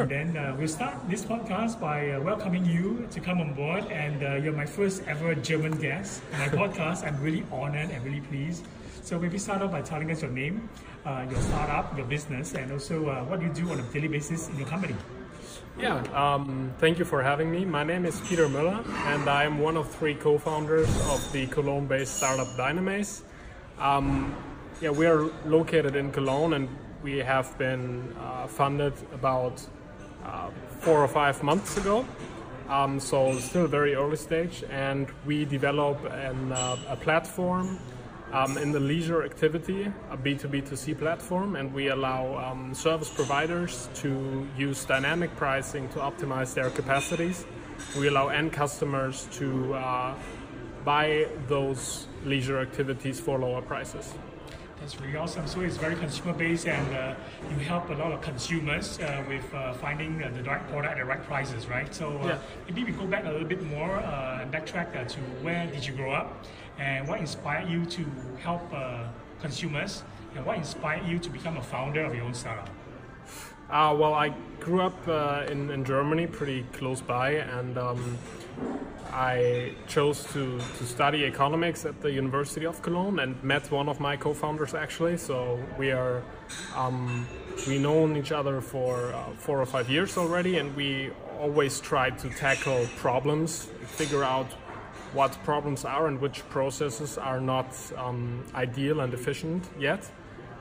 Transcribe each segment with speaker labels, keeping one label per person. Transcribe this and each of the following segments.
Speaker 1: Sure.
Speaker 2: And then uh, we'll start this podcast by uh, welcoming you to come on board. And uh, you're my first ever German guest on my podcast. I'm really honored and really pleased. So maybe start off by telling us your name, uh, your startup, your business, and also uh, what you do on a daily basis in your company.
Speaker 1: Yeah, um, thank you for having me. My name is Pétur Müller, and I'm one of three co-founders of the Cologne-based startup dynAmaze. Um, yeah, we are located in Cologne, and we have been uh, funded about uh, four or five months ago. Um, so still very early stage, and we develop an, uh, a platform um, in the leisure activity, a B2B2C platform, and we allow um, service providers to use dynamic pricing to optimize their capacities. We allow end customers to uh, buy those leisure activities for lower prices.
Speaker 2: That's really awesome. So it's very consumer based, and uh, you help a lot of consumers uh, with uh, finding uh, the right product at the right prices, right? So uh,
Speaker 1: Yeah.
Speaker 2: maybe we go back a little bit more uh, and backtrack uh, to where did you grow up, and what inspired you to help uh, consumers, and what inspired you to become a founder of your own startup?
Speaker 1: Uh, well, I grew up uh, in, in Germany, pretty close by, and um, I chose to, to study economics at the University of Cologne and met one of my co-founders actually. So we are um, we known each other for uh, four or five years already, and we always try to tackle problems, figure out what problems are and which processes are not um, ideal and efficient yet.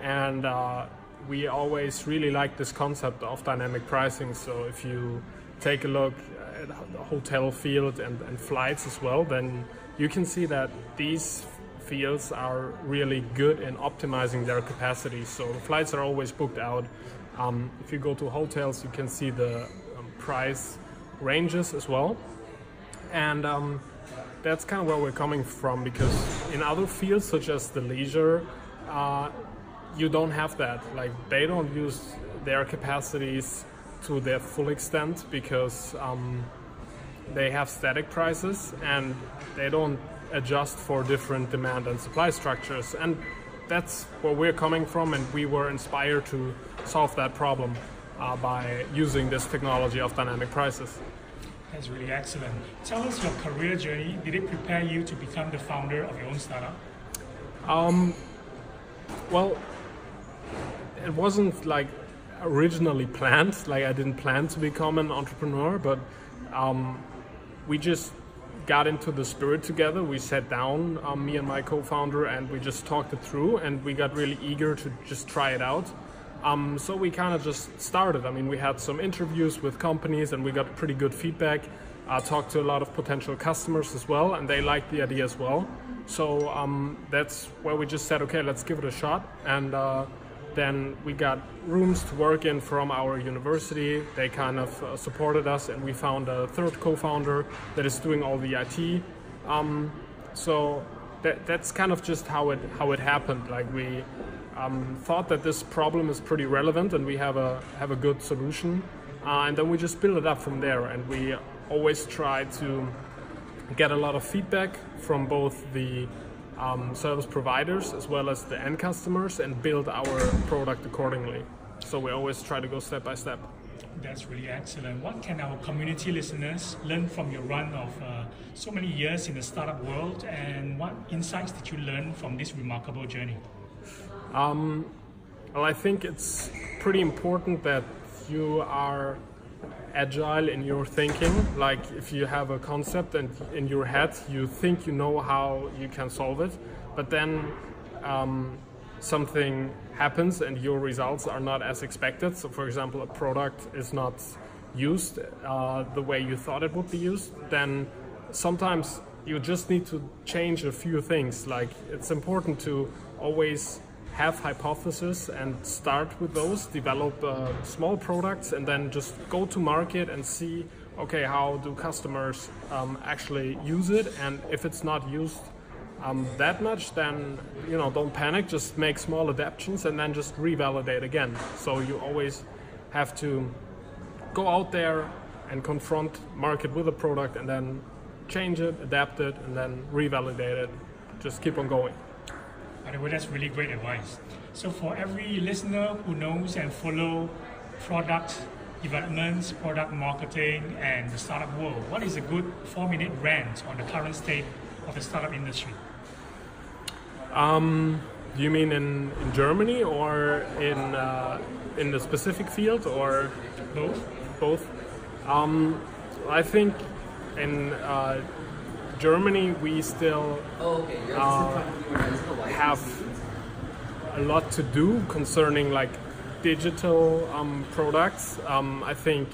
Speaker 1: And uh, we always really like this concept of dynamic pricing. So if you take a look at the hotel field and, and flights as well, then you can see that these fields are really good in optimizing their capacity. So the flights are always booked out. Um, if you go to hotels, you can see the um, price ranges as well. And um, that's kind of where we're coming from because in other fields, such as the leisure, uh, you don't have that. Like they don't use their capacities to their full extent because um, they have static prices and they don't adjust for different demand and supply structures. And that's where we're coming from, and we were inspired to solve that problem uh, by using this technology of dynamic prices.
Speaker 2: That's really excellent. Tell us your career journey. Did it prepare you to become the founder of your own startup?
Speaker 1: Um, Well, it wasn't like originally planned. Like I didn't plan to become an entrepreneur, but um, we just got into the spirit together. We sat down, um, me and my co-founder, and we just talked it through, and we got really eager to just try it out. Um, so we kind of just started. I mean, we had some interviews with companies, and we got pretty good feedback. I talked to a lot of potential customers as well, and they liked the idea as well. So um, that's where we just said, okay, let's give it a shot. And uh, then we got rooms to work in from our university. They kind of uh, supported us, and we found a third co-founder that is doing all the IT. Um, so that, that's kind of just how it how it happened. Like we um, thought that this problem is pretty relevant, and we have a have a good solution, uh, and then we just build it up from there. And we always try to get a lot of feedback from both the um, service providers as well as the end customers and build our product accordingly. So we always try to go step by step.
Speaker 2: That's really excellent. What can our community listeners learn from your run of uh, so many years in the startup world, and what insights did you learn from this remarkable journey?
Speaker 1: Well, I think it's pretty important that you are agile in your thinking. Like if you have a concept and in your head you think you know how you can solve it, but then um, something happens and your results are not as expected. So, for example, a product is not used uh, the way you thought it would be used, then sometimes you just need to change a few things. Like it's important to always have hypotheses and start with those, develop uh, small products, and then just go to market and see, okay, how do customers um, actually use it, and if it's not used um, that much, then you know don't panic. Just make small adaptations and then just revalidate again. So you always have to go out there and confront market with a product, and then change it, adapt it, and then revalidate it. Just keep on going.
Speaker 2: By the way, that's really great advice. So for every listener who knows and follow product developments, product marketing, and the startup world. What is a good four-minute rant on the current state of the startup industry?
Speaker 1: Um, do you mean in, in Germany or in uh, in the specific field or
Speaker 2: both?
Speaker 1: Both. Um, I think in uh, Germany we still uh, have a lot to do concerning like digital um, products. Um, I think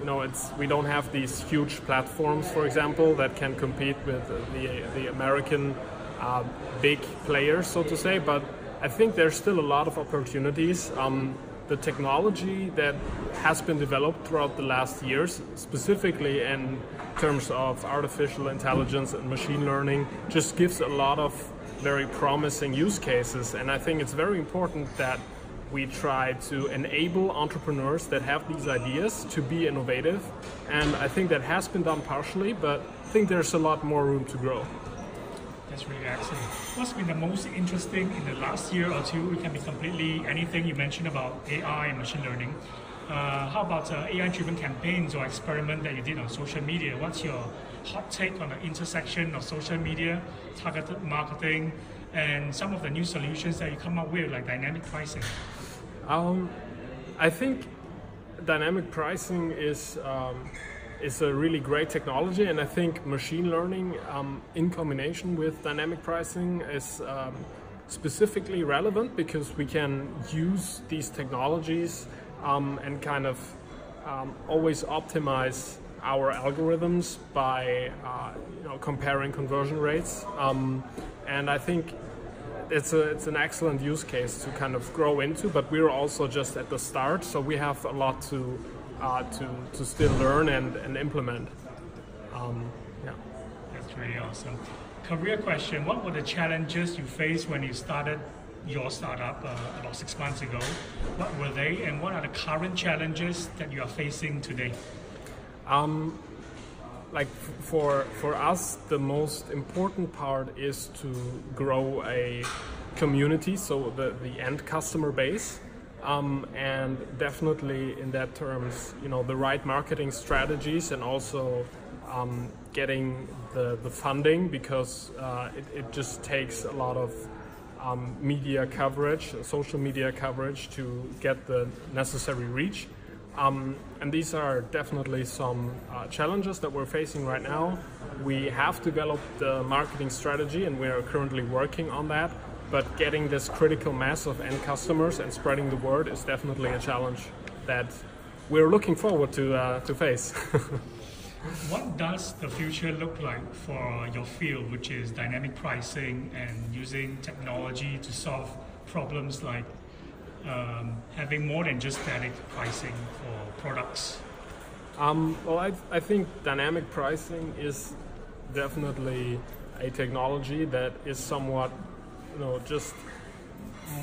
Speaker 1: you know it's we don't have these huge platforms, for example, that can compete with the the American uh, big players, so to say. But I think there's still a lot of opportunities. Um, the technology that has been developed throughout the last years, specifically in terms of artificial intelligence and machine learning, just gives a lot of very promising use cases. And I think it's very important that we try to enable entrepreneurs that have these ideas to be innovative. And I think that has been done partially, but I think there's a lot more room to grow.
Speaker 2: What's been the most interesting in the last year or two? It can be completely anything you mentioned about AI and machine learning. Uh, how about uh, AI-driven campaigns or experiment that you did on social media? What's your hot take on the intersection of social media, targeted marketing, and some of the new solutions that you come up with, like dynamic pricing?
Speaker 1: Um, I think dynamic pricing is um, is a really great technology, and I think machine learning um, in combination with dynamic pricing is um, specifically relevant because we can use these technologies um, and kind of um, always optimize our algorithms by uh, you know, comparing conversion rates. Um, and I think it's a it's an excellent use case to kind of grow into. But we're also just at the start, so we have a lot to uh, to to still learn and, and implement. Um, yeah,
Speaker 2: that's really awesome. Career question: What were the challenges you faced when you started your startup uh, about six months ago? What were they, and what are the current challenges that you are facing today?
Speaker 1: Um, like for for us, the most important part is to grow a community, so the the end customer base. Um, and definitely in that terms, you know, the right marketing strategies and also um, getting the, the funding because uh, it, it, just takes a lot of um, media coverage, social media coverage to get the necessary reach. Um, and these are definitely some uh, challenges that we're facing right now. We have developed the marketing strategy and we are currently working on that. But getting this critical mass of end customers and spreading the word is definitely a challenge that we're looking forward to, uh, to face.
Speaker 2: what does the future look like for your field, which is dynamic pricing and using technology to solve problems like um, having more than just static pricing for products?
Speaker 1: Um, well, I, I think dynamic pricing is definitely a technology that is somewhat, you know, just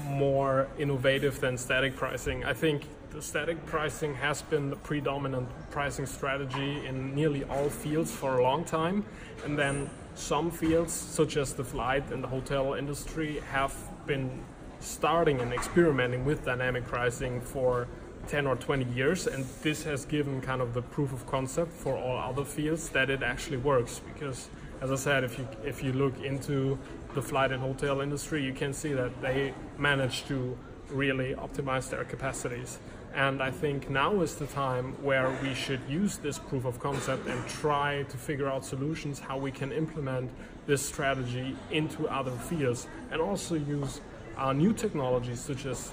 Speaker 1: more innovative than static pricing. I think the static pricing has been the predominant pricing strategy in nearly all fields for a long time, and then some fields, such as the flight and the hotel industry, have been starting and experimenting with dynamic pricing for 10 or 20 years and this has given kind of the proof of concept for all other fields that it actually works because as I said if you if you look into the flight and hotel industry you can see that they manage to really optimize their capacities and I think now is the time where we should use this proof of concept and try to figure out solutions how we can implement this strategy into other fields and also use uh, new technologies such as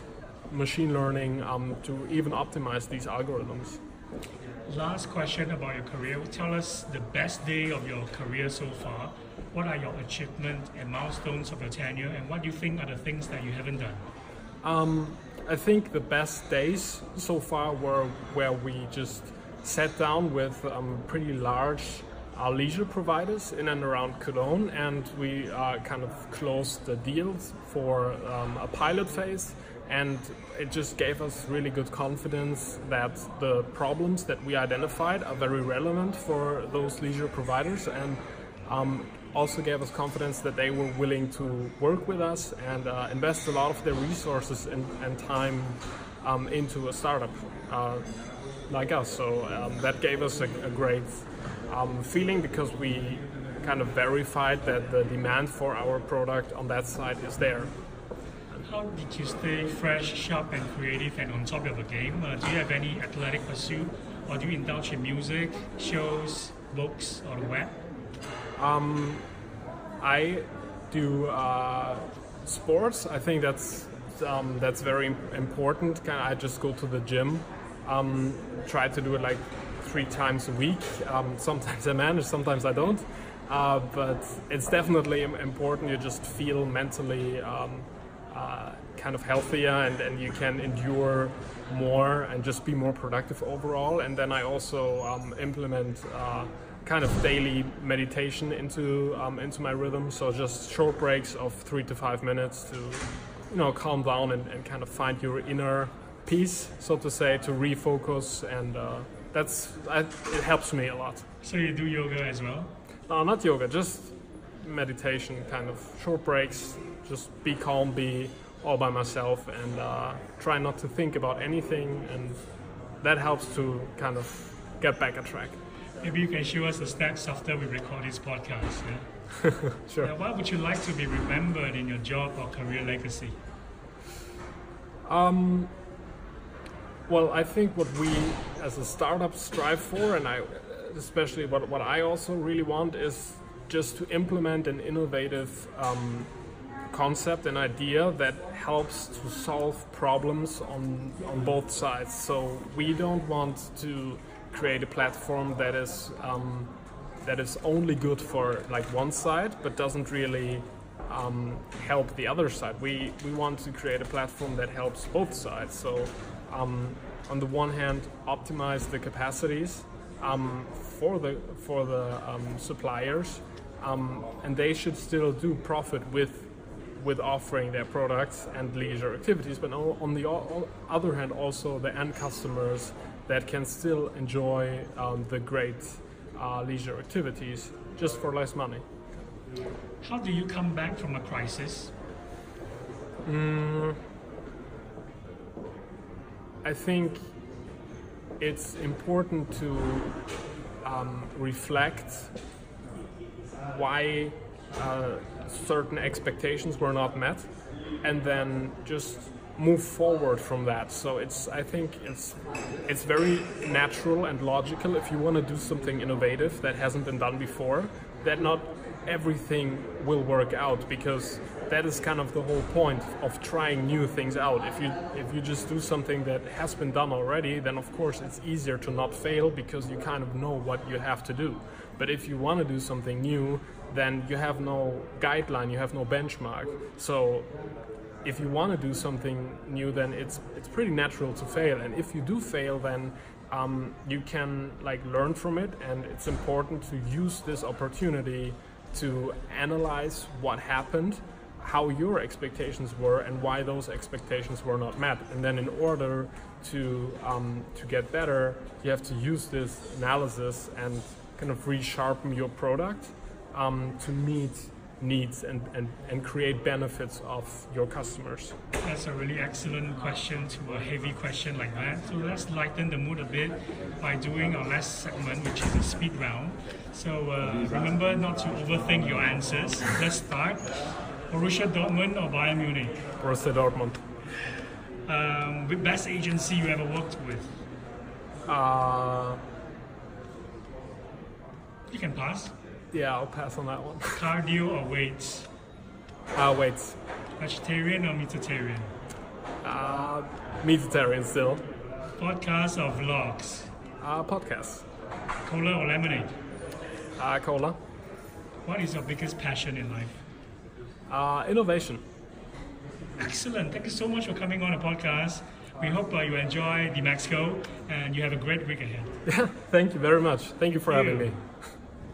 Speaker 1: machine learning um, to even optimize these algorithms.
Speaker 2: Last question about your career. Tell us the best day of your career so far. What are your achievements and milestones of your tenure, and what do you think are the things that you haven't done?
Speaker 1: Um, I think the best days so far were where we just sat down with um, pretty large our leisure providers in and around Cologne, and we uh, kind of closed the deals for um, a pilot phase. And it just gave us really good confidence that the problems that we identified are very relevant for those leisure providers, and um, also gave us confidence that they were willing to work with us and uh, invest a lot of their resources and, and time um, into a startup uh, like us. So um, that gave us a, a great um, feeling because we kind of verified that the demand for our product on that side is there.
Speaker 2: How did you stay fresh, sharp, and creative and on top of the game? Uh, do you have any athletic pursuit, or do you indulge in music, shows, books, or the web?
Speaker 1: I do uh, sports. I think that's um, that's very important. I just go to the gym. Um, try to do it like three times a week. Um, sometimes I manage, sometimes I don't. Uh, but it's definitely important. You just feel mentally um, uh, kind of healthier, and, and you can endure more and just be more productive overall. And then I also um, implement. Uh, kind of daily meditation into um, into my rhythm. So just short breaks of three to five minutes to you know calm down and, and kind of find your inner peace, so to say, to refocus. And uh, that's I, it helps me a lot.
Speaker 2: So you do yoga as well?
Speaker 1: No, not yoga, just meditation, kind of short breaks. Just be calm, be all by myself, and uh, try not to think about anything. And that helps to kind of get back on track.
Speaker 2: Maybe you can show us the steps after we record this podcast. Yeah?
Speaker 1: Sure.
Speaker 2: Yeah, what would you like to be remembered in your job or career legacy?
Speaker 1: Um, well, I think what we as a startup strive for, and I, especially what, what I also really want, is just to implement an innovative um, concept, an idea that helps to solve problems on, on both sides. So we don't want to create a platform that is um, that is only good for like one side, but doesn't really um, help the other side. We we want to create a platform that helps both sides. So um, on the one hand, optimize the capacities um, for the for the um, suppliers, um, and they should still do profit with with offering their products and leisure activities. But on the other hand, also the end customers that can still enjoy um, the great uh, leisure activities just for less money.
Speaker 2: How do you come back from a crisis?
Speaker 1: I think it's important to um, reflect why uh, certain expectations were not met, and then just move forward from that. So it's I think it's it's very natural and logical if you want to do something innovative that hasn't been done before, that not everything will work out because that is kind of the whole point of trying new things out. If you if you just do something that has been done already, then of course it's easier to not fail because you kind of know what you have to do. But if you want to do something new, then you have no guideline, you have no benchmark. So if you want to do something new, then it's it's pretty natural to fail. And if you do fail, then um, you can like learn from it. And it's important to use this opportunity to analyze what happened, how your expectations were, and why those expectations were not met. And then in order to um, to get better, you have to use this analysis and kind of resharpen your product um, to meet needs and, and, and create benefits of your customers.
Speaker 2: That's a really excellent question to a heavy question like that. So let's lighten the mood a bit by doing our last segment, which is a speed round. So uh, remember not to overthink your answers. Let's start. Borussia Dortmund or Bayern Munich?
Speaker 1: Borussia Dortmund.
Speaker 2: Um, the best agency you ever worked with?
Speaker 1: Uh,
Speaker 2: You can pass.
Speaker 1: Yeah, I'll pass on that one.
Speaker 2: Cardio or weights?
Speaker 1: Uh, wait,
Speaker 2: Vegetarian or vegetarian?
Speaker 1: uh, Mediterranean still.
Speaker 2: Podcast or vlogs?
Speaker 1: Uh, podcast.
Speaker 2: Cola or lemonade?
Speaker 1: Uh, cola.
Speaker 2: What is your biggest passion in life?
Speaker 1: Uh, innovation.
Speaker 2: Excellent. Thank you so much for coming on the podcast. We hope uh, you enjoy DMEXCO and you have a great week ahead.
Speaker 1: Yeah, thank you very much. Thank you for having
Speaker 2: you.
Speaker 1: me.